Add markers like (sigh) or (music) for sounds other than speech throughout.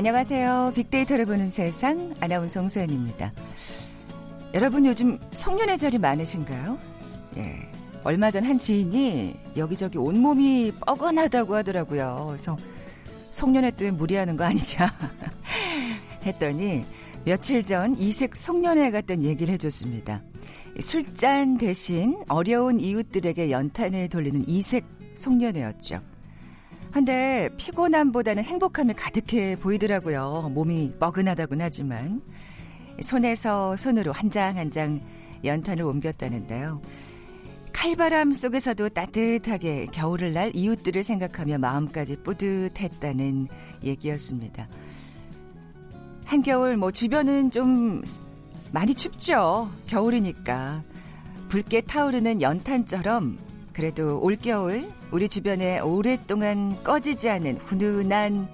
안녕하세요. 빅데이터를 보는 세상 아나운서 홍소연입니다. 여러분 요즘 송년회 자리 많으신가요? 예. 얼마 전 한 지인이 여기저기 온몸이 뻐근하다고 하더라고요. 그래서 송년회 때문에 무리하는 거 아니냐 (laughs) 했더니 며칠 전 이색 송년회 갔던 얘기를 해줬습니다. 술잔 대신 어려운 이웃들에게 연탄을 돌리는 이색 송년회였죠. 근데 피곤함보다는 행복함이 가득해 보이더라고요. 몸이 뻐근하다곤 하지만 손에서 손으로 한 장 한 장 연탄을 옮겼다는데요. 칼바람 속에서도 따뜻하게 겨울을 날 이웃들을 생각하며 마음까지 뿌듯했다는 얘기였습니다. 한겨울 뭐 주변은 좀 많이 춥죠. 겨울이니까. 붉게 타오르는 연탄처럼 그래도 올겨울 우리 주변에 오랫동안 꺼지지 않은 훈훈한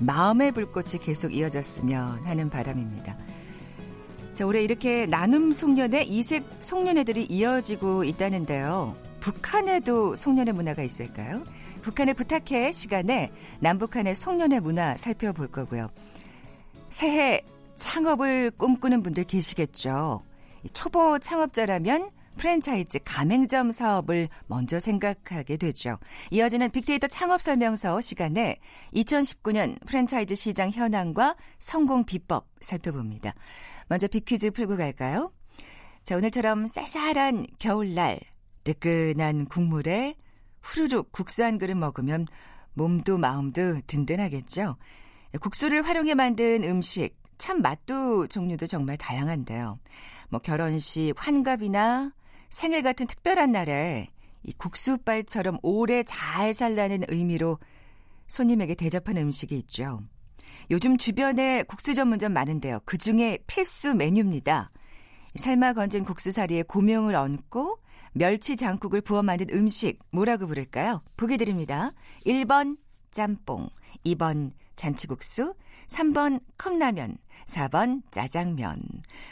마음의 불꽃이 계속 이어졌으면 하는 바람입니다. 자, 올해 이렇게 나눔 송년회, 이색 송년회들이 이어지고 있다는데요. 북한에도 송년회 문화가 있을까요? 북한을 부탁해 시간에 남북한의 송년회 문화 살펴볼 거고요. 새해 창업을 꿈꾸는 분들 계시겠죠. 초보 창업자라면 프랜차이즈 가맹점 사업을 먼저 생각하게 되죠. 이어지는 빅데이터 창업 설명서 시간에 2019년 프랜차이즈 시장 현황과 성공 비법 살펴봅니다. 먼저 빅퀴즈 풀고 갈까요? 자, 오늘처럼 쌀쌀한 겨울날 뜨끈한 국물에 후루룩 국수 한 그릇 먹으면 몸도 마음도 든든하겠죠. 국수를 활용해 만든 음식 참 맛도 종류도 정말 다양한데요. 뭐 결혼식, 환갑이나 생일 같은 특별한 날에 이 국수빨처럼 오래 잘 살라는 의미로 손님에게 대접하는 음식이 있죠. 요즘 주변에 국수 전문점 많은데요. 그 중에 필수 메뉴입니다. 삶아 건진 국수사리에 고명을 얹고 멸치 장국을 부어 만든 음식 뭐라고 부를까요? 보기 드립니다. 1번 짬뽕, 2번 잔치국수, 3번 컵라면, 4번 짜장면.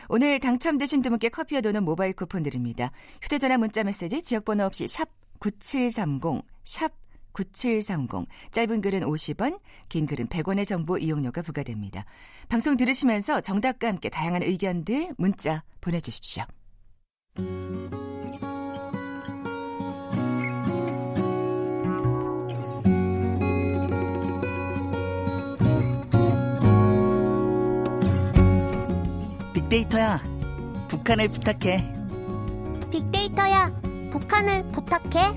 오늘 당첨되신 두 분께 커피와 도는 모바일 쿠폰 드립니다. 휴대전화 문자 메시지 지역번호 없이 샵 9730, 샵 9730. 짧은 글은 50원, 긴 글은 100원의 정보 이용료가 부과됩니다. 방송 들으시면서 정답과 함께 다양한 의견들 문자 보내주십시오. 빅데이터야, 북한을 부탁해. 빅데이터야, 북한을 부탁해.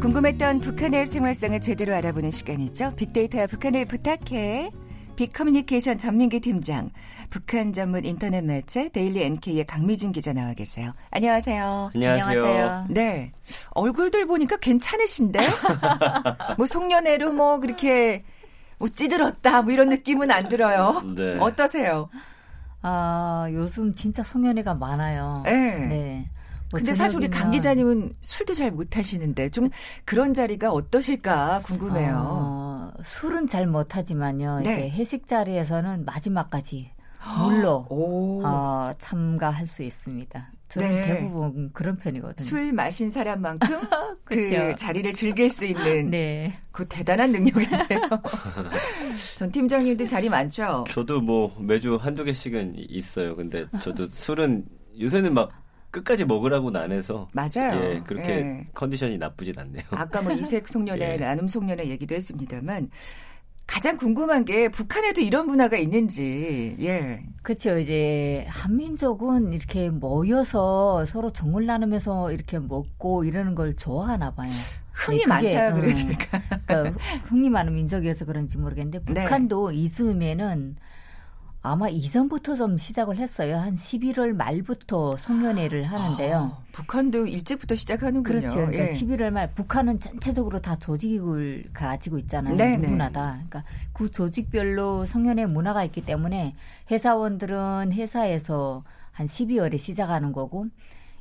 궁금했던 북한의 생활상을 제대로 알아보는 시간이죠. 빅데이터야 북한을 부탁해. 빅커뮤니케이션 전민기 팀장, 북한 전문 인터넷 매체 데일리 NK의 강미진 기자 나와 계세요. 안녕하세요. 안녕하세요. 네. 얼굴들 보니까 괜찮으신데? (laughs) 뭐 송년회로 뭐 그렇게 뭐 찌들었다 뭐 이런 느낌은 안 들어요. 네. 어떠세요? 아, 요즘 진짜 송년회가 많아요. 네. 네. 뭐 근데 사실 우리 강 기자님은 술도 잘 못하시는데 좀 그런 자리가 어떠실까 궁금해요. 어, 술은 잘 못하지만요. 네. 이제 회식 자리에서는 마지막까지 물로 어, 참가할 수 있습니다. 저는 네. 대부분 그런 편이거든요. 술 마신 사람만큼 (laughs) 그 자리를 즐길 수 있는 네. 그 대단한 능력인데요. (laughs) 전 팀장님도 자리 많죠? 저도 뭐 매주 한두 개씩은 있어요. 근데 저도 술은 요새는 막 끝까지 먹으라고는 안 해서 맞아요. 예, 그렇게 예. 컨디션이 나쁘진 않네요. 아까 뭐 이색 (laughs) 송년회, 예. 나눔 송년회 얘기도 했습니다만 가장 궁금한 게 북한에도 이런 문화가 있는지. 예. 그렇죠. 이제 한민족은 이렇게 모여서 서로 정을 나누면서 이렇게 먹고 이러는 걸 좋아하나 봐요. 흥이 네, 많다 될까? 그러니까 흥이 많은 민족이어서 그런지 모르겠는데 네. 북한도 네. 이즈음에는 아마 이전부터 좀 시작을 했어요. 한 11월 말부터 송년회를 하는데요. 아, 북한도 일찍부터 시작하는군요. 그렇죠. 그러니까 예. 11월 말 북한은 전체적으로 다 조직을 가지고 있잖아요. 네네. 누구나 다. 그러니까 그 조직별로 송년회 문화가 있기 때문에 회사원들은 회사에서 한 12월에 시작하는 거고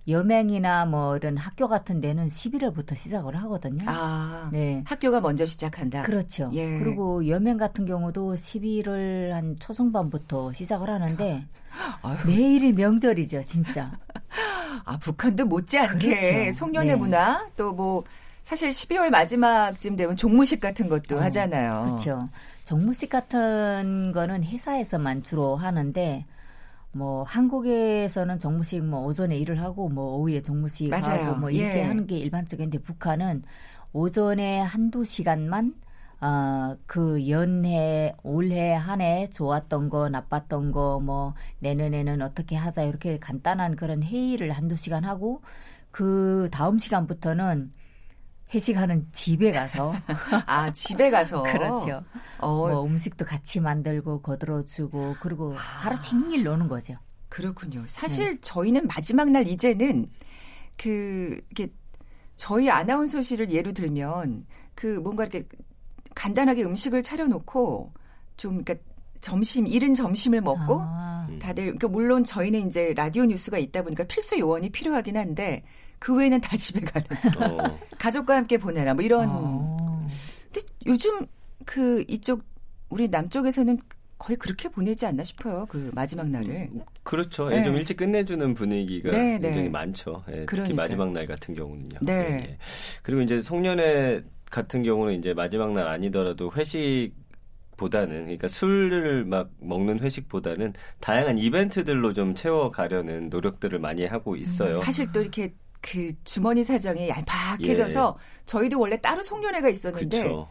여맹이나 뭐 이런 학교 같은 데는 11월부터 시작을 하거든요. 아, 네. 학교가 먼저 시작한다. 그렇죠. 예. 그리고 여맹 같은 경우도 11월 한 초중반부터 시작을 하는데 (gasps) 아유. 매일이 명절이죠, 진짜. (laughs) 아, 북한도 못지않게 그렇죠. 송년회 네. 문화 또뭐 사실 12월 마지막쯤 되면 종무식 같은 것도 어, 하잖아요. 그렇죠. 종무식 같은 거는 회사에서만 주로 하는데 뭐 한국에서는 정무식 뭐 오전에 일을 하고 뭐 오후에 정무식 맞아요. 하고 뭐 이렇게 예. 하는 게 일반적인데 북한은 오전에 한두 시간만 어, 그 연해, 올해 한 해 좋았던 거, 나빴던 거, 뭐, 내년에는 어떻게 하자, 이렇게 간단한 그런 회의를 한두 시간 하고, 그 다음 시간부터는 회식하는 집에 가서. (laughs) 아, 집에 가서? 그렇죠. 어. 뭐 음식도 같이 만들고, 거들어주고, 그리고 하루 종일 노는 거죠. 그렇군요. 사실 네. 저희는 마지막 날 이제는 그, 이게 저희 아나운서실을 예로 들면 그 뭔가 이렇게 간단하게 음식을 차려놓고 좀 그러니까 점심 이른 점심을 먹고 아. 다들 그러니까 물론 저희는 이제 라디오 뉴스가 있다 보니까 필수 요원이 필요하긴 한데 그 외에는 다 집에 가는 어. (laughs) 가족과 함께 보내라 뭐 이런 어. 근데 요즘 그 이쪽 우리 남쪽에서는 거의 그렇게 보내지 않나 싶어요. 그 마지막 날을. 음, 그렇죠. 네. 좀 일찍 끝내주는 분위기가 네, 네. 굉장히 많죠. 예, 특히 마지막 날 같은 경우는요. 네. 예, 예. 그리고 이제 송년회 같은 경우는 이제 마지막 날 아니더라도 회식 보다는 그러니까 술을 막 먹는 회식보다는 다양한 이벤트들로 좀 채워 가려는 노력들을 많이 하고 있어요. 음, 사실 또 이렇게 그 주머니 사정이 얄팍해져서 예. 저희도 원래 따로 송년회가 있었는데 그쵸.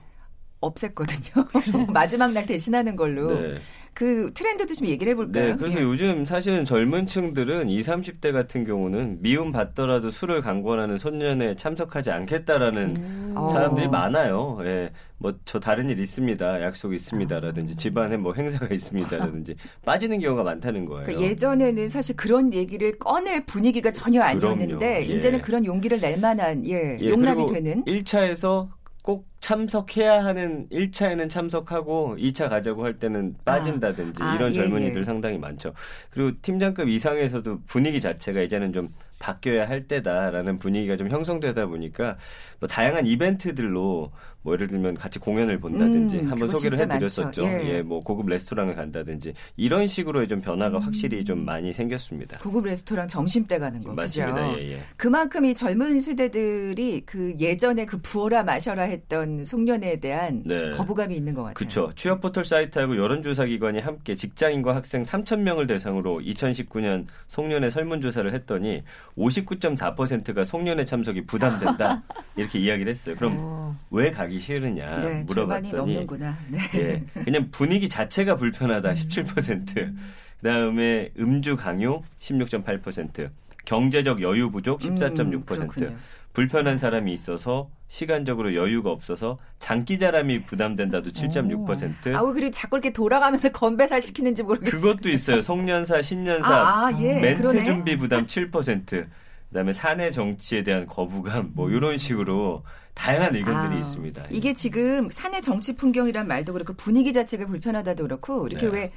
없앴거든요. (laughs) 마지막 날 대신하는 걸로. 네. 그 트렌드도 좀 얘기를 해볼까요? 네, 그래서 예. 요즘 사실은 젊은 층들은 20, 30대 같은 경우는 미움 받더라도 술을 강권하는 손년에 참석하지 않겠다라는 음. 사람들이 어. 많아요. 예. 뭐 저 다른 일 있습니다. 약속 있습니다라든지 아. 집안에 뭐 행사가 있습니다라든지 (laughs) 빠지는 경우가 많다는 거예요. 그러니까 예전에는 사실 그런 얘기를 꺼낼 분위기가 전혀 아니었는데 예. 이제는 그런 용기를 낼 만한 예, 예 용납이 되는 1차에서 꼭 참석해야 하는 1차에는 참석하고 2차 가자고 할 때는 빠진다든지 아, 이런 아, 젊은이들 예. 상당히 많죠. 그리고 팀장급 이상에서도 분위기 자체가 이제는 좀 바뀌어야 할 때다라는 분위기가 좀 형성되다 보니까 뭐 다양한 이벤트들로 뭐 예를 들면 같이 공연을 본다든지 음, 한번 소개를 해드렸었죠. 예. 예. 뭐 고급 레스토랑을 간다든지 이런 식으로의 좀 변화가 음. 확실히 좀 많이 생겼습니다. 고급 레스토랑 점심 때 가는 거 맞습니다. 예, 예. 그만큼 이 젊은 세대들이 그 예전에 그 부어라 마셔라 했던 송년회에 대한 네. 거부감이 있는 것 같아요. 그렇죠. 취업 포털 사이트하고 여론조사 기관이 함께 직장인과 학생 3천 명을 대상으로 2019년 송년회 설문조사를 했더니 59.4%가 송년회 참석이 부담된다 (laughs) 이렇게 이야기를 했어요. 그럼 오. 왜 가기 싫으냐 네, 물어봤더니 네. 예, 그냥 분위기 자체가 불편하다 음. 17%. 그다음에 음주 강요 16.8%, 경제적 여유 부족 14.6%. 음, 불편한 사람이 있어서 시간적으로 여유가 없어서 장기자람이 부담된다도 7.6%. 아우 그리고 자꾸 이렇게 돌아가면서 건배살 시키는지 모르겠어요. 그것도 있어요. 송년사, 신년사 아, 아, 예, 멘트 그러네. 준비 부담 7%. 그다음에 사내 정치에 대한 거부감 뭐 이런 식으로 다양한 의견들이 아, 있습니다. 이게 지금 사내 정치 풍경이란 말도 그렇고 분위기 자체가 불편하다도 그렇고 이렇게 네. 왜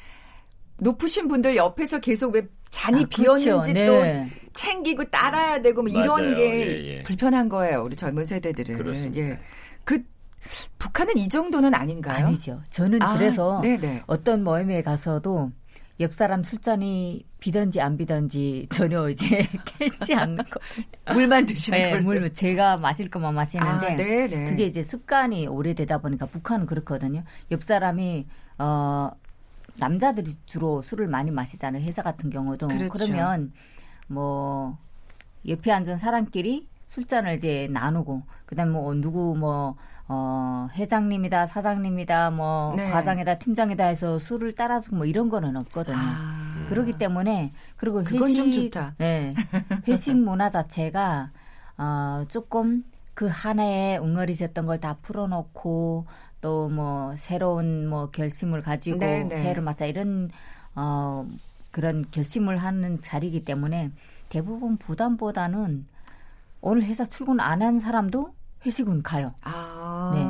높으신 분들 옆에서 계속 왜 잔이 아, 비었는지 그렇죠. 또 네. 챙기고 따라야 되고 뭐 이런 맞아요. 게 예, 예. 불편한 거예요. 우리 젊은 세대들은. 그렇습니다. 예. 그 북한은 이 정도는 아닌가요? 아니죠. 저는 아, 그래서 네네. 어떤 모임에 가서도 옆 사람 술잔이 비던지 안 비던지 전혀 이제 (laughs) 깨지 않는 거. 물만 드시는 네, 물 제가 마실 것만 마시는데 아, 그게 이제 습관이 오래되다 보니까 북한은 그렇거든요. 옆 사람이 어 남자들이 주로 술을 많이 마시잖아요. 회사 같은 경우도. 그렇죠. 그러면 뭐 옆에 앉은 사람끼리 술잔을 이제 나누고 그다음 뭐 누구 뭐 어, 회장님이다, 사장님이다, 뭐, 네. 과장이다, 팀장이다 해서 술을 따라서 뭐 이런 거는 없거든요. 아. 그렇기 때문에, 그리고 회식, 네. 회식 문화 자체가, 어, 조금 그 하나에 웅얼이졌던 걸 다 풀어놓고, 또 뭐 새로운 뭐 결심을 가지고 네네. 네. 새해를 맞자 이런 어 그런 결심을 하는 자리이기 때문에 대부분 부담보다는 오늘 회사 출근 안 한 사람도 회식은 가요. 아. 네.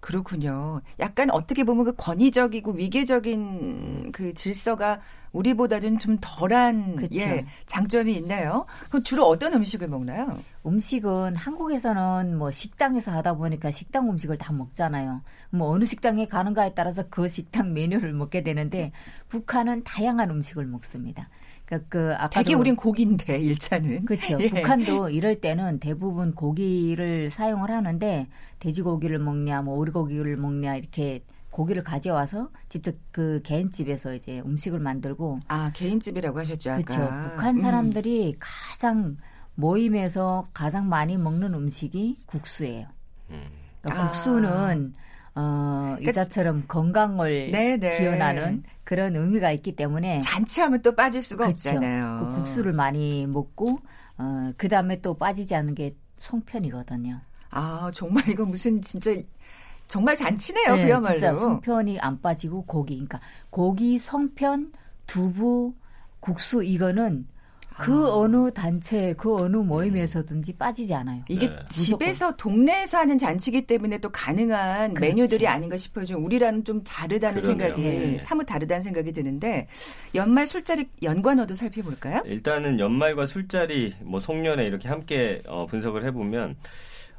그렇군요. 약간 어떻게 보면 그 권위적이고 위계적인 그 질서가 우리보다는 좀 덜한 그쵸. 예, 장점이 있나요? 그럼 주로 어떤 음식을 먹나요? 음식은 한국에서는 뭐 식당에서 하다 보니까 식당 음식을 다 먹잖아요. 뭐 어느 식당에 가는가에 따라서 그 식당 메뉴를 먹게 되는데 북한은 다양한 음식을 먹습니다. 그러니까 그 아까 되게 우린 고기인데 1차는 그렇죠. 예. 북한도 이럴 때는 대부분 고기를 사용을 하는데 돼지고기를 먹냐, 뭐 오리고기를 먹냐 이렇게 고기를 가져와서 직접 그 개인집에서 이제 음식을 만들고 아 개인집이라고 하셨죠 아까 그렇죠. 북한 사람들이 음. 가장 모임에서 가장 많이 먹는 음식이 국수예요. 음. 그러니까 아. 국수는 어, 그러니까, 이자처럼 건강을 네네. 기원하는 그런 의미가 있기 때문에 잔치하면 또 빠질 수가 그렇죠. 없잖아요. 그 국수를 많이 먹고 어, 그 다음에 또 빠지지 않는 게 송편이거든요. 아 정말 이거 무슨 진짜 정말 잔치네요. 네, 그야말로. 진짜 송편이 안 빠지고 고기, 그러니까 고기, 송편, 두부, 국수 이거는 그 아. 어느 단체, 그 어느 모임에서든지 빠지지 않아요. 이게 네. 집에서 동네에서 하는 잔치기 때문에 또 가능한 그렇지. 메뉴들이 아닌가 싶어요. 좀 우리랑은 좀 다르다는 그러네요. 생각이 네. 사뭇 다르다는 생각이 드는데 연말 술자리 연관어도 살펴볼까요? 일단은 연말과 술자리, 뭐 송년회 이렇게 함께 어, 분석을 해보면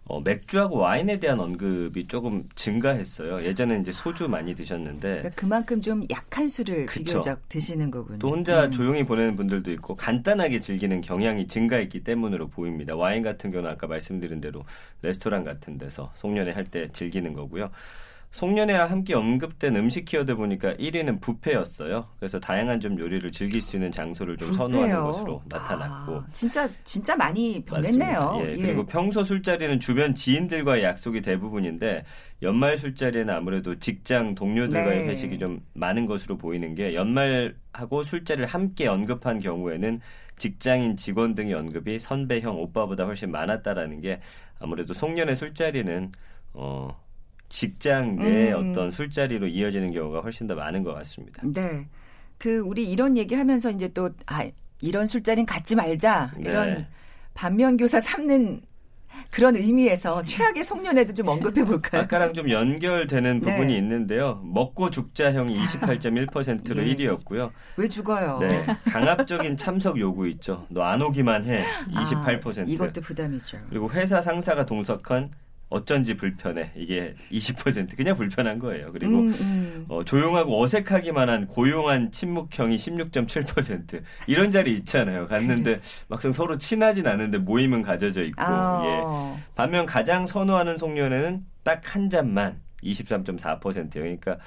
어, 맥주하고 와인에 대한 언급이 조금 증가했어요. 예전에 이제 소주 많이 드셨는데 그러니까 그만큼 좀 약한 술을 그쵸. 비교적 드시는 거군요. 또 혼자 음. 조용히 보내는 분들도 있고 간단하게 즐기는 경향이 증가했기 때문으로 보입니다. 와인 같은 경우는 아까 말씀드린 대로 레스토랑 같은 데서 송년회 할 때 즐기는 거고요. 송년회와 함께 언급된 음식 키워드 보니까 1위는 부페였어요. 그래서 다양한 좀 요리를 즐길 수 있는 장소를 좀 부페요. 선호하는 것으로 나타났고. 아, 진짜 진짜 많이 변했네요. 예, 예. 그리고 평소 술자리는 주변 지인들과의 약속이 대부분인데 연말 술자리는 아무래도 직장 동료들과의 네. 회식이 좀 많은 것으로 보이는 게 연말하고 술자리를 함께 언급한 경우에는 직장인 직원 등의 언급이 선배 형 오빠보다 훨씬 많았다라는 게 아무래도 송년회 술자리는 어 직장 내 음. 어떤 술자리로 이어지는 경우가 훨씬 더 많은 것 같습니다. 네. 그 우리 이런 얘기하면서 이제 또 아, 이런 술자리는 갖지 말자 이런 네. 반면교사 삼는 그런 의미에서 (laughs) 최악의 송년회도 좀 언급해 볼까요? 아까랑 좀 연결되는 네. 부분이 네. 있는데요. 먹고 죽자형이 28.1%로 예. 1위였고요. 왜 죽어요? 네. 강압적인 참석 요구 있죠. 너 안 오기만 해. 28%. 아, 이것도 부담이죠. 그리고 회사 상사가 동석한 어쩐지 불편해. 이게 20% 그냥 불편한 거예요. 그리고 음, 음. 어, 조용하고 어색하기만 한 고용한 침묵형이 16.7% 이런 자리 있잖아요. 갔는데 막상 서로 친하진 않은데 모임은 가져져 있고 아. 예. 반면 가장 선호하는 송년회는 딱 한 잔만 23.4%예요. 그러니까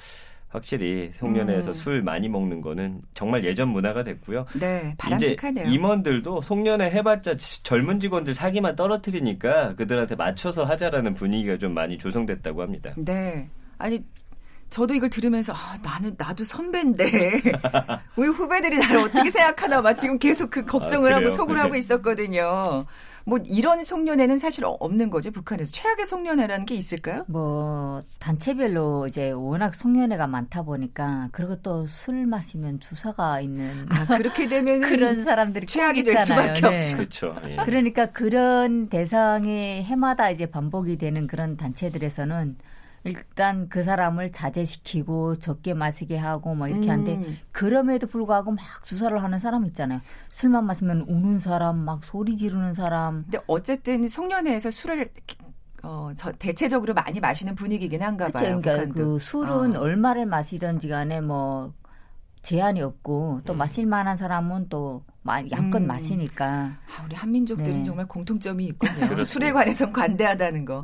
확실히 송년회에서 음. 술 많이 먹는 거는 정말 예전 문화가 됐고요. 네, 바람직하네요. 이제 임원들도 송년회 해봤자 젊은 직원들 사기만 떨어뜨리니까 그들한테 맞춰서 하자라는 분위기가 좀 많이 조성됐다고 합니다. 네, 아니 저도 이걸 들으면서 아, 나는 나도 선배인데 (laughs) 우리 후배들이 나를 어떻게 생각하나 막 지금 계속 그 걱정을 아, 하고 속을 하고 있었거든요. 뭐 이런 송년회는 사실 없는 거죠 북한에서 최악의 송년회라는 게 있을까요? 뭐 단체별로 이제 워낙 송년회가 많다 보니까 그리고 또 술 마시면 주사가 있는 아, 그렇게 되면 (laughs) 그런 사람들이 최악이 될 수밖에 네. 없죠. 그렇죠. 예. 그러니까 그런 대상이 해마다 이제 반복이 되는 그런 단체들에서는 일단 그 사람을 자제시키고 적게 마시게 하고 뭐 이렇게 음. 하는데 그럼에도 불구하고 막 주사를 하는 사람 있잖아요. 술만 마시면 우는 사람, 막 소리 지르는 사람. 근데 어쨌든 송년회에서 술을 어, 저 대체적으로 많이 마시는 분위기긴 한가 봐요. 그러니까 그 술은 어. 얼마를 마시든지 간에 뭐 제한이 없고 또 음. 마실 만한 사람은 또 양껏 음. 마시니까. 아, 우리 한민족들이 네. 정말 공통점이 있군요. (laughs) 술에 관해서 관대하다는 거.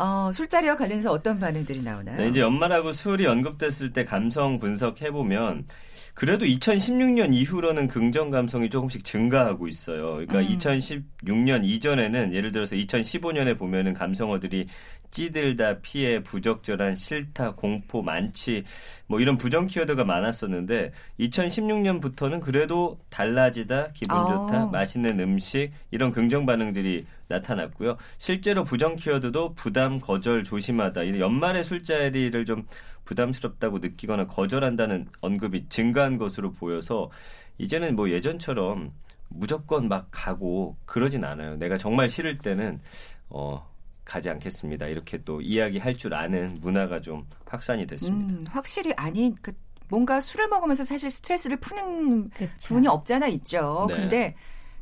어, 술자리와 관련해서 어떤 반응들이 나오나요? 네, 이제 연말하고 술이 언급됐을 때 감성 분석해 보면 그래도 2016년 이후로는 긍정 감성이 조금씩 증가하고 있어요. 그러니까 음. 2016년 이전에는 예를 들어서 2015년에 보면은 감성어들이 찌들다, 피해, 부적절한, 싫다, 공포, 많지 뭐 이런 부정 키워드가 많았었는데 2016년부터는 그래도 달라지다, 기분 좋다, 아. 맛있는 음식 이런 긍정 반응들이 나타났고요. 실제로 부정 키워드도 부담, 거절, 조심하다. 연말의 술자리를 좀 부담스럽다고 느끼거나 거절한다는 언급이 증가한 것으로 보여서 이제는 뭐 예전처럼 무조건 막 가고 그러진 않아요. 내가 정말 싫을 때는 어 가지 않겠습니다. 이렇게 또 이야기할 줄 아는 문화가 좀 확산이 됐습니다. 음, 확실히 아니 그 뭔가 술을 먹으면서 사실 스트레스를 푸는 그쵸. 부분이 없잖아 있죠. 네. 근데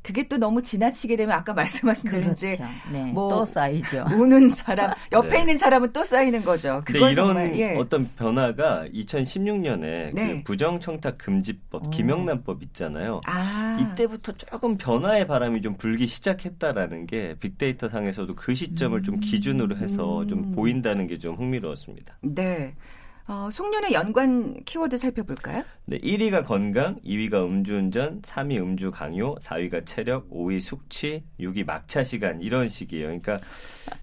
그게 또 너무 지나치게 되면 아까 말씀하신 대로 그렇죠. 이제 네, 뭐또 쌓이죠. (laughs) 우는 사람 (laughs) 옆에 네. 있는 사람은 또 쌓이는 거죠. 근데 그건 이런 정말, 예. 어떤 변화가 2016년에 네. 그 부정청탁 금지법 오. 김영란법 있잖아요. 아 이때부터 조금 변화의 바람이 좀 불기 시작했다라는 게 빅데이터 상에서도 그 시점을 좀 기준으로 해서 좀 음. 보인다는 게 좀 흥미로웠습니다. 네. 어, 송년회 연관 키워드 살펴볼까요? 네, 1위가 건강, 2위가 음주운전, 3위 음주 강요, 4위가 체력, 5위 숙취, 6위 막차 시간 이런 식이에요. 그러니까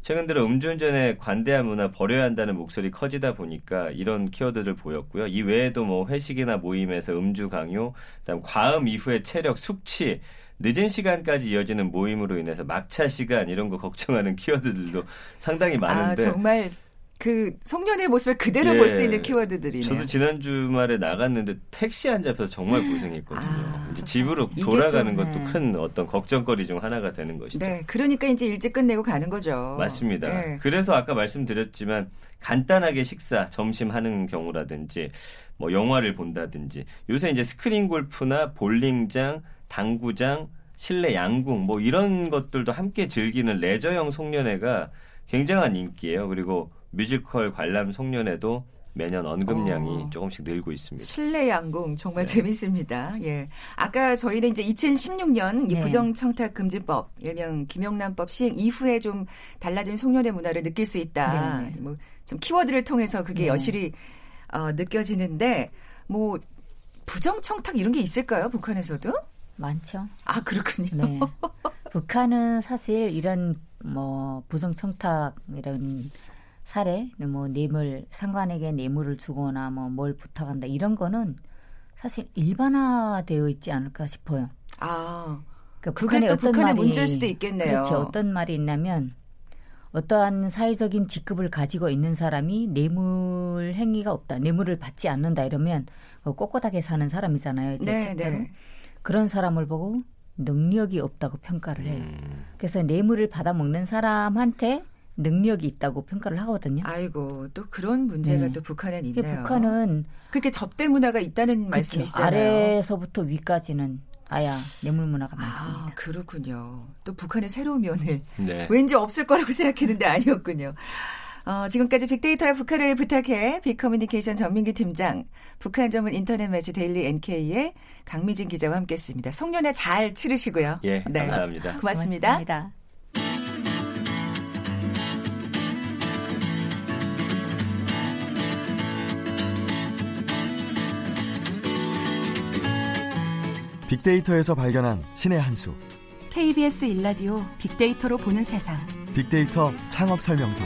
최근 들어 음주운전에 관대한 문화 버려야 한다는 목소리 커지다 보니까 이런 키워드를 보였고요. 이 외에도 뭐 회식이나 모임에서 음주 강요, 그다음 과음 이후에 체력, 숙취 늦은 시간까지 이어지는 모임으로 인해서 막차 시간 이런 거 (laughs) 걱정하는 키워드들도 상당히 많은데 아 정말 그 송년회 모습을 그대로 예. 볼수 있는 키워드들이네요. 저도 지난 주말에 나갔는데 택시 안 잡혀서 정말 고생했거든요. 아, 이제 집으로 돌아가는 또, 것도 네. 큰 어떤 걱정거리 중 하나가 되는 것이죠. 네, 그러니까 이제 일찍 끝내고 가는 거죠. 맞습니다. 예. 그래서 아까 말씀드렸지만 간단하게 식사, 점심 하는 경우라든지 뭐 영화를 본다든지 요새 이제 스크린 골프나 볼링장, 당구장, 실내 양궁 뭐 이런 것들도 함께 즐기는 레저형 송년회가 굉장한 인기예요. 그리고 뮤지컬 관람 송년회도 매년 언급량이 어. 조금씩 늘고 있습니다. 실내 양궁 정말 네. 재밌습니다. 예. 아까 저희는 이제 2016년 이 네. 부정청탁 금지법, 일명 김영란법 시행 이후에 좀 달라진 송년회 문화를 느낄 수 있다. 네, 네. 뭐좀 키워드를 통해서 그게 네. 여실히 어, 느껴지는데 뭐 부정청탁 이런 게 있을까요? 북한에서도? 많죠. 아 그렇군요. 네. 북한은 사실 이런 뭐 부정청탁 이런 사례, 뭐 뇌물 상관에게 뇌물을 주거나 뭐 뭘 부탁한다 이런 거는 사실 일반화되어 있지 않을까 싶어요. 아 그러니까 그게 또 어떤 북한의 말이- 문제일 수도 있겠네요. 그렇죠. 어떤 말이 있냐면 어떠한 사회적인 직급을 가지고 있는 사람이 뇌물 행위가 없다, 뇌물을 받지 않는다 이러면 어, 꼿꼿하게 사는 사람이잖아요. 제 네, 책대로. 네. 그런 사람을 보고 능력이 없다고 평가를 해요. 음, 그래서 뇌물을 받아 먹는 사람한테 능력이 있다고 평가를 하거든요. 아이고 또 그런 문제가 네. 또 북한엔 있네요. 북한은 그렇게 접대 문화가 있다는 그치, 말씀이시잖아요. 아래에서부터 위까지는 아야 뇌물 문화가 많습니다. 아, 그렇군요. 또 북한의 새로운 면을 (laughs) 네. 왠지 없을 거라고 생각했는데 아니었군요. 어, 지금까지 빅데이터의 북한을 부탁해 빅커뮤니케이션 전민기 팀장, 북한 전문 인터넷 매체 데일리 NK의 강미진 기자와 함께했습니다. 송년회 잘 치르시고요. 예, 네. 감사합니다. 고맙습니다. 고맙습니다. 빅데이터에서 발견한 신의 한 수. KBS 일라디오 빅데이터로 보는 세상. 빅데이터 창업 설명서.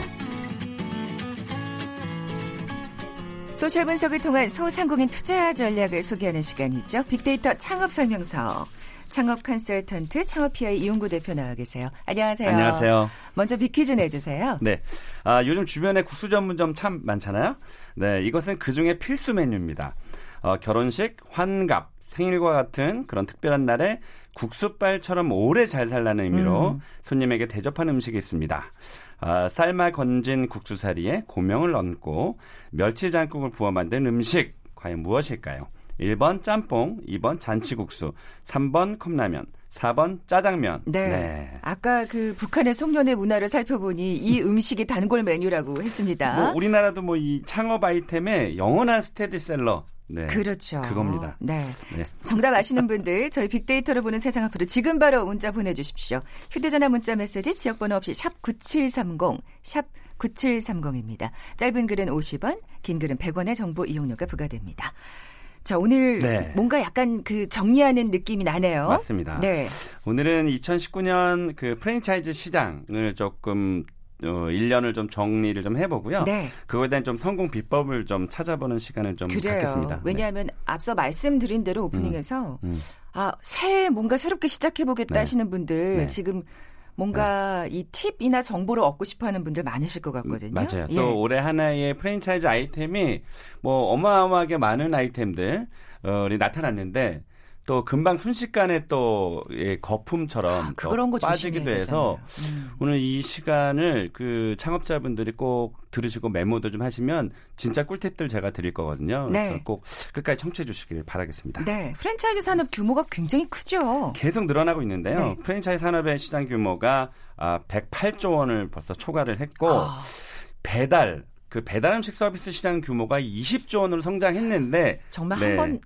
소셜 분석을 통한 소상공인 투자 전략을 소개하는 시간이죠. 빅데이터 창업 설명서. 창업 컨설턴트 창업 PI 이용구 대표 나와 계세요. 안녕하세요. 안녕하세요. 먼저 빅퀴즈 내주세요. 네. 아, 요즘 주변에 국수 전문점 참 많잖아요. 네. 이것은 그 중에 필수 메뉴입니다. 어, 결혼식, 환갑, 생일과 같은 그런 특별한 날에 국수빨처럼 오래 잘 살라는 의미로 음. 손님에게 대접하는 음식이 있습니다. 아, 삶아 건진 국수사리에 고명을 얹고 멸치장국을 부어 만든 음식 과연 무엇일까요? 1번 짬뽕, 2번 잔치국수, 3번 컵라면, 4번 짜장면. 네. 아까 그 북한의 송년회 문화를 살펴보니 이 음식이 단골 메뉴라고 했습니다. 뭐 우리나라도 뭐 이 창업 아이템의 영원한 스테디셀러. 네. 그렇죠. 그겁니다. 네. 네. 정답 아시는 분들 저희 빅데이터로 보는 세상 앞으로 지금 바로 문자 보내주십시오. 휴대전화 문자 메시지 지역번호 없이 샵 9730, 샵 9730입니다. 짧은 글은 50원, 긴 글은 100원의 정보 이용료가 부과됩니다. 자, 오늘 네. 뭔가 약간 그 정리하는 느낌이 나네요. 맞습니다. 네. 오늘은 2019년 그 프랜차이즈 시장을 조금 어, 1년을 좀 정리를 좀 해보고요. 네. 그거에 대한 좀 성공 비법을 좀 찾아보는 시간을 좀 그래요. 갖겠습니다. 네. 왜냐하면 앞서 말씀드린 대로 오프닝에서 음. 아 새해 뭔가 새롭게 시작해보겠다 네. 하시는 분들 네. 지금 뭔가 이 팁이나 정보를 얻고 싶어하는 분들 많으실 것 같거든요. 맞아요. 예. 또 올해 하나의 프랜차이즈 아이템이 뭐 어마어마하게 많은 아이템들이 나타났는데 또 금방 순식간에 또 예, 거품처럼 아, 그런 거 빠지기도 해서 음. 오늘 이 시간을 그 창업자분들이 꼭 들으시고 메모도 좀 하시면 진짜 꿀팁들 제가 드릴 거거든요. 네. 꼭 끝까지 청취해 주시길 바라겠습니다. 네. 프랜차이즈 산업 규모가 굉장히 크죠. 계속 늘어나고 있는데요. 네. 프랜차이즈 산업의 시장 규모가 108조 아, 원을 벌써 초과를 했고 아. 배달 그 배달 음식 서비스 시장 규모가 20조 원으로 성장했는데 정말 네. 한번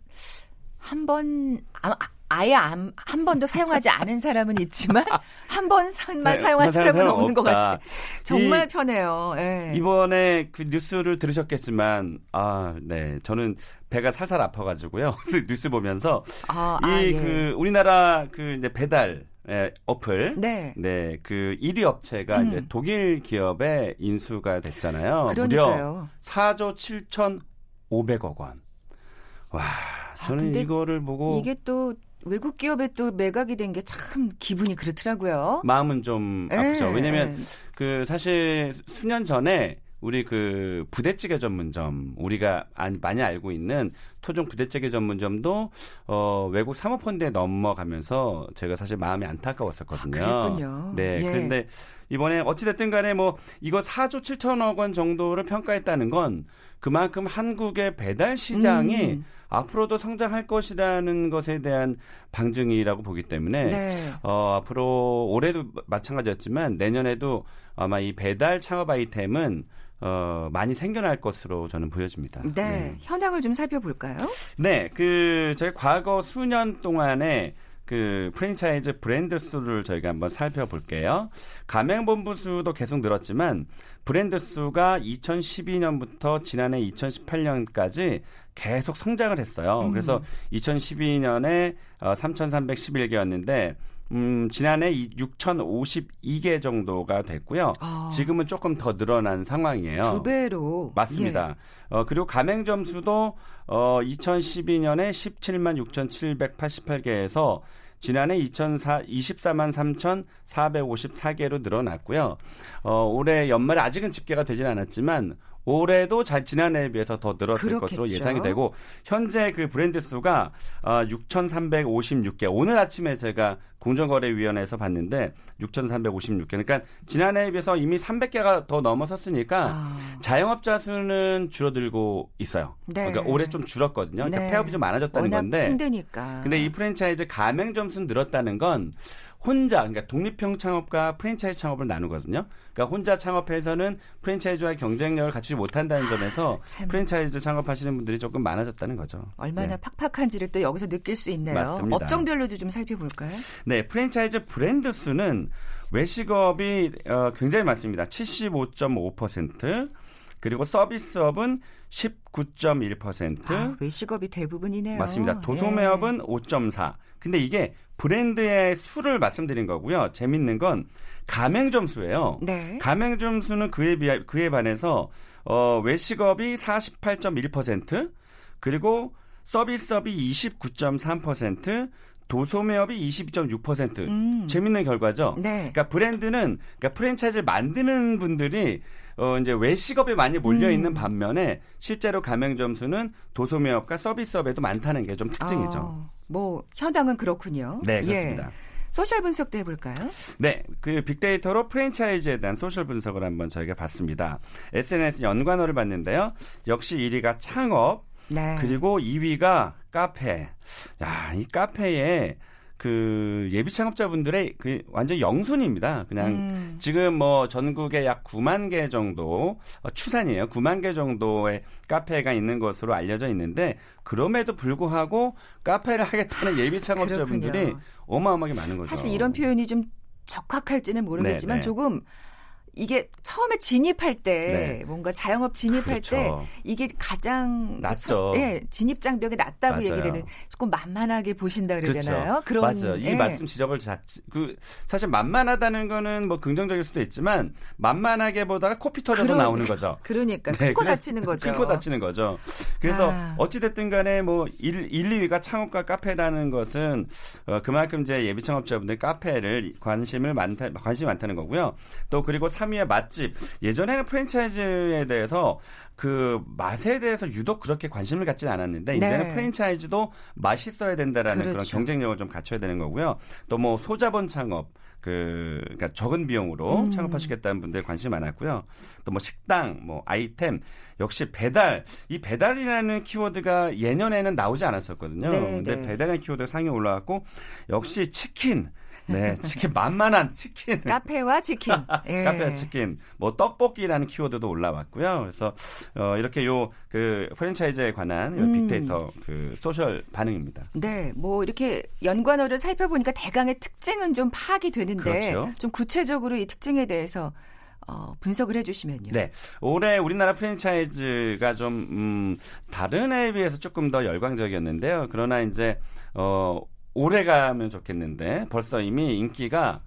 한 번, 아, 아예 한, 한 번도 사용하지 않은 사람은 있지만 (laughs) 한 번만 네, 사용한 사람은 없는 없다. 것 같아. 정말 이, 편해요. 네. 이번에 그 뉴스를 들으셨겠지만 아, 네. 저는 배가 살살 아파 가지고요. (laughs) 뉴스 보면서 아, 이그 아, 예. 우리나라 그 이제 배달 예, 어플. 네. 네. 그 1위 업체가 음. 이제 독일 기업의 인수가 됐잖아요. 그러니까요. 무려 4조 7,500억 원. 와, 아, 저는 아, 이거를 보고 이게 또 외국 기업에 또 매각이 된 게 참 기분이 그렇더라고요. 마음은 좀 에, 예, 아프죠. 왜냐면 에. 그 사실 수년 전에 우리 그 부대찌개 전문점 우리가 많이 알고 있는 토종 부대찌개 전문점도 어 외국 사모펀드에 넘어가면서 제가 사실 마음이 안타까웠었거든요. 아, 그랬군요. 네. 예. 그런데 이번에 어찌 됐든 간에 뭐 이거 4조 7천억 원 정도를 평가했다는 건 그만큼 한국의 배달 시장이 음. 앞으로도 성장할 것이라는 것에 대한 방증이라고 보기 때문에 네. 어, 앞으로 올해도 마찬가지였지만 내년에도 아마 이 배달 창업 아이템은 어, 많이 생겨날 것으로 저는 보여집니다. 네. 네. 현황을 좀 살펴볼까요? 네. 그, 저희 과거 수년 동안에 그 프랜차이즈 브랜드 수를 저희가 한번 살펴볼게요. 가맹본부 수도 계속 늘었지만 브랜드 수가 2012년부터 지난해 2018년까지 계속 성장을 했어요. 음. 그래서 2012년에 어, 3,311개였는데 음, 지난해 6,052개 정도가 됐고요. 아. 지금은 조금 더 늘어난 상황이에요. 두 배로. 맞습니다. 예. 어, 그리고 가맹점 수도 어, 2012년에 17만 6,788개에서 지난해 2004, 24만 3,454개로 늘어났고요. 어, 올해 연말에 아직은 집계가 되진 않았지만 올해도 잘 지난해에 비해서 더 늘었을 그렇겠죠. 것으로 예상이 되고 현재 그 브랜드 수가 어, 6,356개. 오늘 아침에 제가 공정거래위원회에서 봤는데 6,356개. 그러니까 지난해에 비해서 이미 300개가 더 넘어섰으니까 아. 자영업자 수는 줄어들고 있어요. 네. 그러니까 올해 좀 줄었거든요. 그러니까 네. 폐업이 좀 많아졌다는 건데. 힘드니까. 근데 이 프랜차이즈 가맹점 수는 늘었다는 건 혼자 그러니까 독립형 창업과 프랜차이즈 창업을 나누거든요. 그러니까 혼자 창업해서는 프랜차이즈와의 경쟁력을 갖추지 못한다는 점에서 참. 프랜차이즈 창업하시는 분들이 조금 많아졌다는 거죠. 얼마나 네. 팍팍한지를 또 여기서 느낄 수 있네요. 맞습니다. 업종별로도 좀 살펴볼까요? 네, 프랜차이즈 브랜드 수는 외식업이 어, 굉장히 많습니다. 75.5%. 그리고 서비스업은 19.1%. 아, 외식업이 대부분이네요. 맞습니다. 도소매업은 예. 5.4. 근데 이게 브랜드의 수를 말씀드린 거고요. 재밌는 건 가맹 점 수예요. 네. 가맹 점 수는 그에 비해 그에 반해서 어, 외식업이 48.1% 그리고 서비스업이 29.3%, 도소매업이 22.6%. 음. 재밌는 결과죠. 네. 그러니까 브랜드는 그러니까 프랜차이즈를 만드는 분들이 어 이제 외식업에 많이 몰려 있는 음. 반면에 실제로 가맹 점 수는 도소매업과 서비스업에도 많다는 게 좀 특징이죠. 어, 뭐 현황은 그렇군요. 네, 그렇습니다. 예. 소셜 분석도 해볼까요? 네, 그 빅데이터로 프랜차이즈에 대한 소셜 분석을 한번 저희가 봤습니다. SNS 연관어를 봤는데요. 역시 1위가 창업, 네. 그리고 2위가 카페. 야, 이 카페에 그 예비 창업자분들의 그 완전 영순위입니다. 그냥 음. 지금 뭐 전국에 약 9만 개 정도 어, 추산이에요. 9만 개 정도의 카페가 있는 것으로 알려져 있는데 그럼에도 불구하고 카페를 하겠다는 예비 창업자분들이 어마어마하게 많은 거죠. 사실 이런 표현이 좀 적합할지는 모르겠지만 네네. 네. 조금 이게 처음에 진입할 때 네. 뭔가 자영업 진입할 그렇죠. 때 이게 가장 낫죠. 예, 진입 장벽이 낮다고 맞아요. 얘기를 해는 조금 만만하게 보신다 그래야 그렇죠. 되나요? 그런 맞아요. 이 예. 말씀 지적을 자, 그 사실 만만하다는 거는 뭐 긍정적일 수도 있지만 만만하게 보다가 코피 터져서 그러, 나오는 거죠. 그러니까 네, 큰코 다치는 거죠. 큰코 다치는 거죠. 그래서 아. 어찌 됐든 간에 뭐 1, 1, 2위가 창업과 카페라는 것은 어, 그만큼 이제 예비 창업자분들 카페를 관심을 많다 관심이 많다는 거고요. 또 그리고 3 위의 맛집. 예전에는 프랜차이즈에 대해서 그 맛에 대해서 유독 그렇게 관심을 갖지는 않았는데 이제는 네. 프랜차이즈도 맛있어야 된다라는 그렇죠. 그런 경쟁력을 좀 갖춰야 되는 거고요. 또 뭐 소자본 창업 그 그러니까 적은 비용으로 음. 창업하시겠다는 분들 관심이 많았고요. 또 뭐 식당, 뭐 아이템 역시 배달 이 배달이라는 키워드가 예년에는 나오지 않았었거든요. 네, 근데 네. 배달이라는 키워드가 상위 올라왔고 역시 치킨 네, 치킨 만만한 치킨. 카페와 치킨. (laughs) 예. 카페와 치킨. 뭐 떡볶이라는 키워드도 올라왔고요. 그래서 어 이렇게 요 그 프랜차이즈에 관한 음. 빅데이터 그 소셜 반응입니다. 네, 뭐 이렇게 연관어를 살펴보니까 대강의 특징은 좀 파악이 되는데 그렇죠. 좀 구체적으로 이 특징에 대해서 어, 분석을 해주시면요. 네, 올해 우리나라 프랜차이즈가 좀 음, 다른 해에 비해서 조금 더 열광적이었는데요. 그러나 이제 어, 오래 가면 좋겠는데 벌써 이미 인기가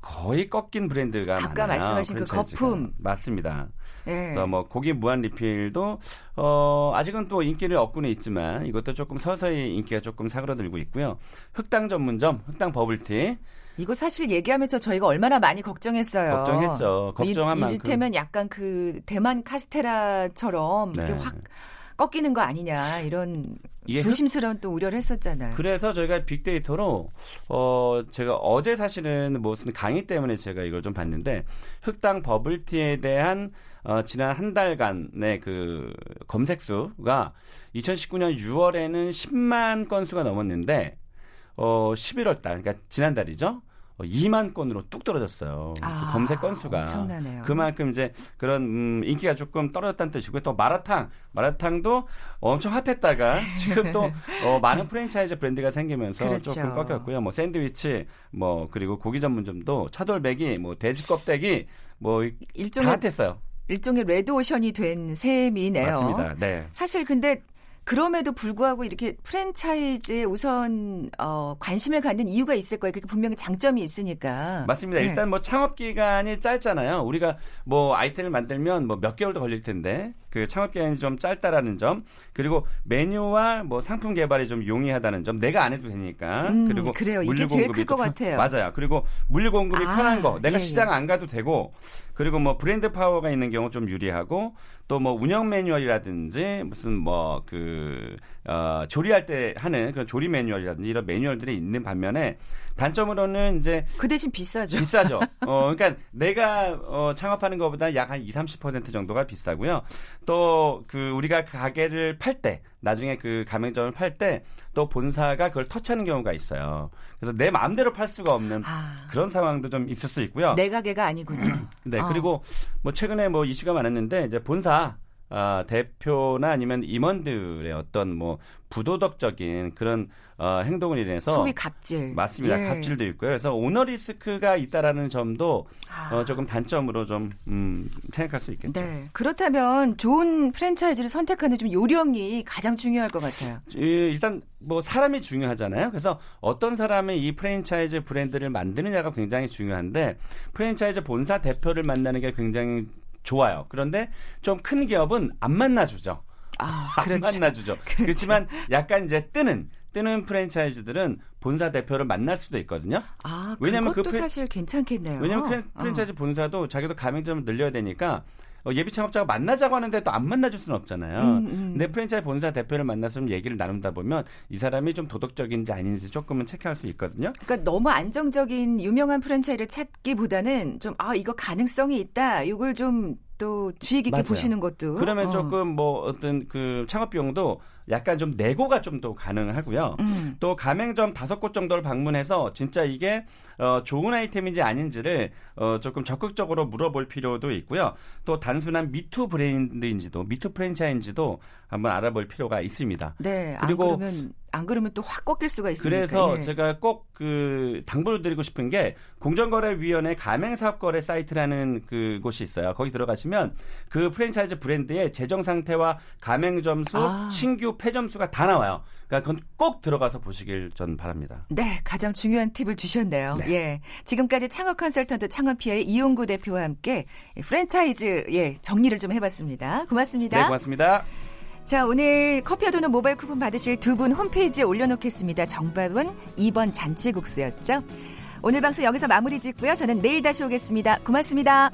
거의 꺾인 브랜드가 아까 많아요. 말씀하신 그 거품 맞습니다. 네. 그래서 뭐 고기 무한 리필도 어 아직은 또 인기를 얻고는 있지만 이것도 조금 서서히 인기가 조금 사그러들고 있고요. 흑당 전문점, 흑당 버블티 이거 사실 얘기하면서 저희가 얼마나 많이 걱정했어요. 걱정했죠. 걱정한 이, 만큼. 이를테면 약간 그 대만 카스테라처럼 네. 이렇게 확 꺾이는 거 아니냐 이런 조심스러운 또 우려를 했었잖아요. 그래서 저희가 빅데이터로 어 제가 어제 사실은 무슨 강의 때문에 제가 이걸 좀 봤는데 흑당 버블티에 대한 어 지난 한 달간의 그 검색 수가 2019년 6월에는 10만 건수가 넘었는데 어 11월 달 그러니까 지난달이죠. 2만 어, 건으로 뚝 떨어졌어요. 그 아, 검색 건수가 엄청나네요. 그만큼 이제 그런 음, 인기가 조금 떨어졌다는 뜻이고 또 마라탕 마라탕도 엄청 핫했다가 (laughs) 지금 또 어, 많은 (laughs) 프랜차이즈 브랜드가 생기면서 그렇죠. 조금 꺾였고요. 뭐 샌드위치 뭐 그리고 고기 전문점도 차돌배기 뭐 돼지 껍데기 뭐 일종의 다 핫했어요. 일종의 레드오션이 된 셈이네요. 맞습니다. 네. 사실 근데 그럼에도 불구하고 이렇게 프랜차이즈에 우선 어, 관심을 갖는 이유가 있을 거예요. 그게 분명히 장점이 있으니까. 맞습니다. 네. 일단 뭐 창업 기간이 짧잖아요. 우리가 뭐 아이템을 만들면 뭐 몇 개월도 걸릴 텐데 그 창업 기간이 좀 짧다라는 점 그리고 메뉴와 뭐 상품 개발이 좀 용이하다는 점 내가 안 해도 되니까 음, 그리고 그래요. 이게 제일 클 것 같아요. 맞아요. 그리고 물류 공급이 아, 편한 거 내가 예, 시장 예. 안 가도 되고 그리고 뭐 브랜드 파워가 있는 경우 좀 유리하고 또 뭐 운영 매뉴얼이라든지 무슨 뭐그 어, 조리할 때 하는 그런 조리 매뉴얼이라든지 이런 매뉴얼들이 있는 반면에 단점으로는 이제 그 대신 비싸죠. 비싸죠. (laughs) 어, 그러니까 내가 어, 창업하는 것보다 약 한 2, 30% 정도가 비싸고요. 또 그 우리가 가게를 팔 때 나중에 그 가맹점을 팔 때 또 본사가 그걸 터치하는 경우가 있어요. 그래서 내 마음대로 팔 수가 없는 아. 그런 상황도 좀 있을 수 있고요. 내 가게가 아니군요. (clears throat) 네, 어. 그리고 뭐 최근에 뭐 이슈가 많았는데 이제 본사 아, 대표나 아니면 임원들의 어떤 뭐 부도덕적인 그런 어, 행동을 인해서 소위 갑질 맞습니다. 예. 갑질도 있고요. 그래서 오너 리스크가 있다라는 점도 아. 어, 조금 단점으로 좀 음, 생각할 수 있겠죠. 네. 그렇다면 좋은 프랜차이즈를 선택하는 좀 요령이 가장 중요할 것 같아요. 일단 뭐 사람이 중요하잖아요. 그래서 어떤 사람이 이 프랜차이즈 브랜드를 만드느냐가 굉장히 중요한데 프랜차이즈 본사 대표를 만나는 게 굉장히 좋아요. 그런데 좀 큰 기업은 안 만나주죠. 아, 안 그렇죠. 만나주죠. (laughs) 그렇죠. 그렇지만 약간 이제 뜨는 뜨는 프랜차이즈들은 본사 대표를 만날 수도 있거든요. 아, 왜냐면 그 프랜, 사실 괜찮겠네요. 왜냐면 어. 프랜차이즈 어. 본사도 자기도 가맹점을 늘려야 되니까 어, 예비 창업자가 만나자고 하는데 또 안 만나줄 수는 없잖아요. 음, 음. 근데 프랜차이즈 본사 대표를 만나서 좀 얘기를 나눈다 보면 이 사람이 좀 도덕적인지 아닌지 조금은 체크할 수 있거든요. 그러니까 너무 안정적인 유명한 프랜차이즈를 찾기보다는 좀 아 이거 가능성이 있다. 이걸 좀 또 주의 깊게 맞아요. 보시는 것도 그러면 어. 조금 뭐 어떤 그 창업 비용도 약간 좀 내고가 좀 더 가능하고요. 음. 또 가맹점 다섯 곳 정도를 방문해서 진짜 이게 어, 좋은 아이템인지 아닌지를 어, 조금 적극적으로 물어볼 필요도 있고요. 또 단순한 미투 브랜드인지도 미투 프랜차이즈도 한번 알아볼 필요가 있습니다. 네. 그리고 안 그러면 안 그러면 또 확 꺾일 수가 있으니까. 그래서 예. 제가 꼭 그 당부를 드리고 싶은 게 공정거래위원회 가맹사업거래 사이트라는 그 곳이 있어요. 거기 들어가시면 그 프랜차이즈 브랜드의 재정 상태와 가맹점 수, 아. 신규 폐점 수가 다 나와요. 그러니까 그건 꼭 들어가서 보시길 전 바랍니다. 네, 가장 중요한 팁을 주셨네요. 네. 예. 지금까지 창업 컨설턴트 창업피아의 이용구 대표와 함께 프랜차이즈 예, 정리를 좀 해봤습니다. 고맙습니다. 네, 고맙습니다. 자, 오늘 커피와 도넛 모바일 쿠폰 받으실 두 분 홈페이지에 올려놓겠습니다. 정답은 2번 잔치국수였죠. 오늘 방송 여기서 마무리 짓고요. 저는 내일 다시 오겠습니다. 고맙습니다.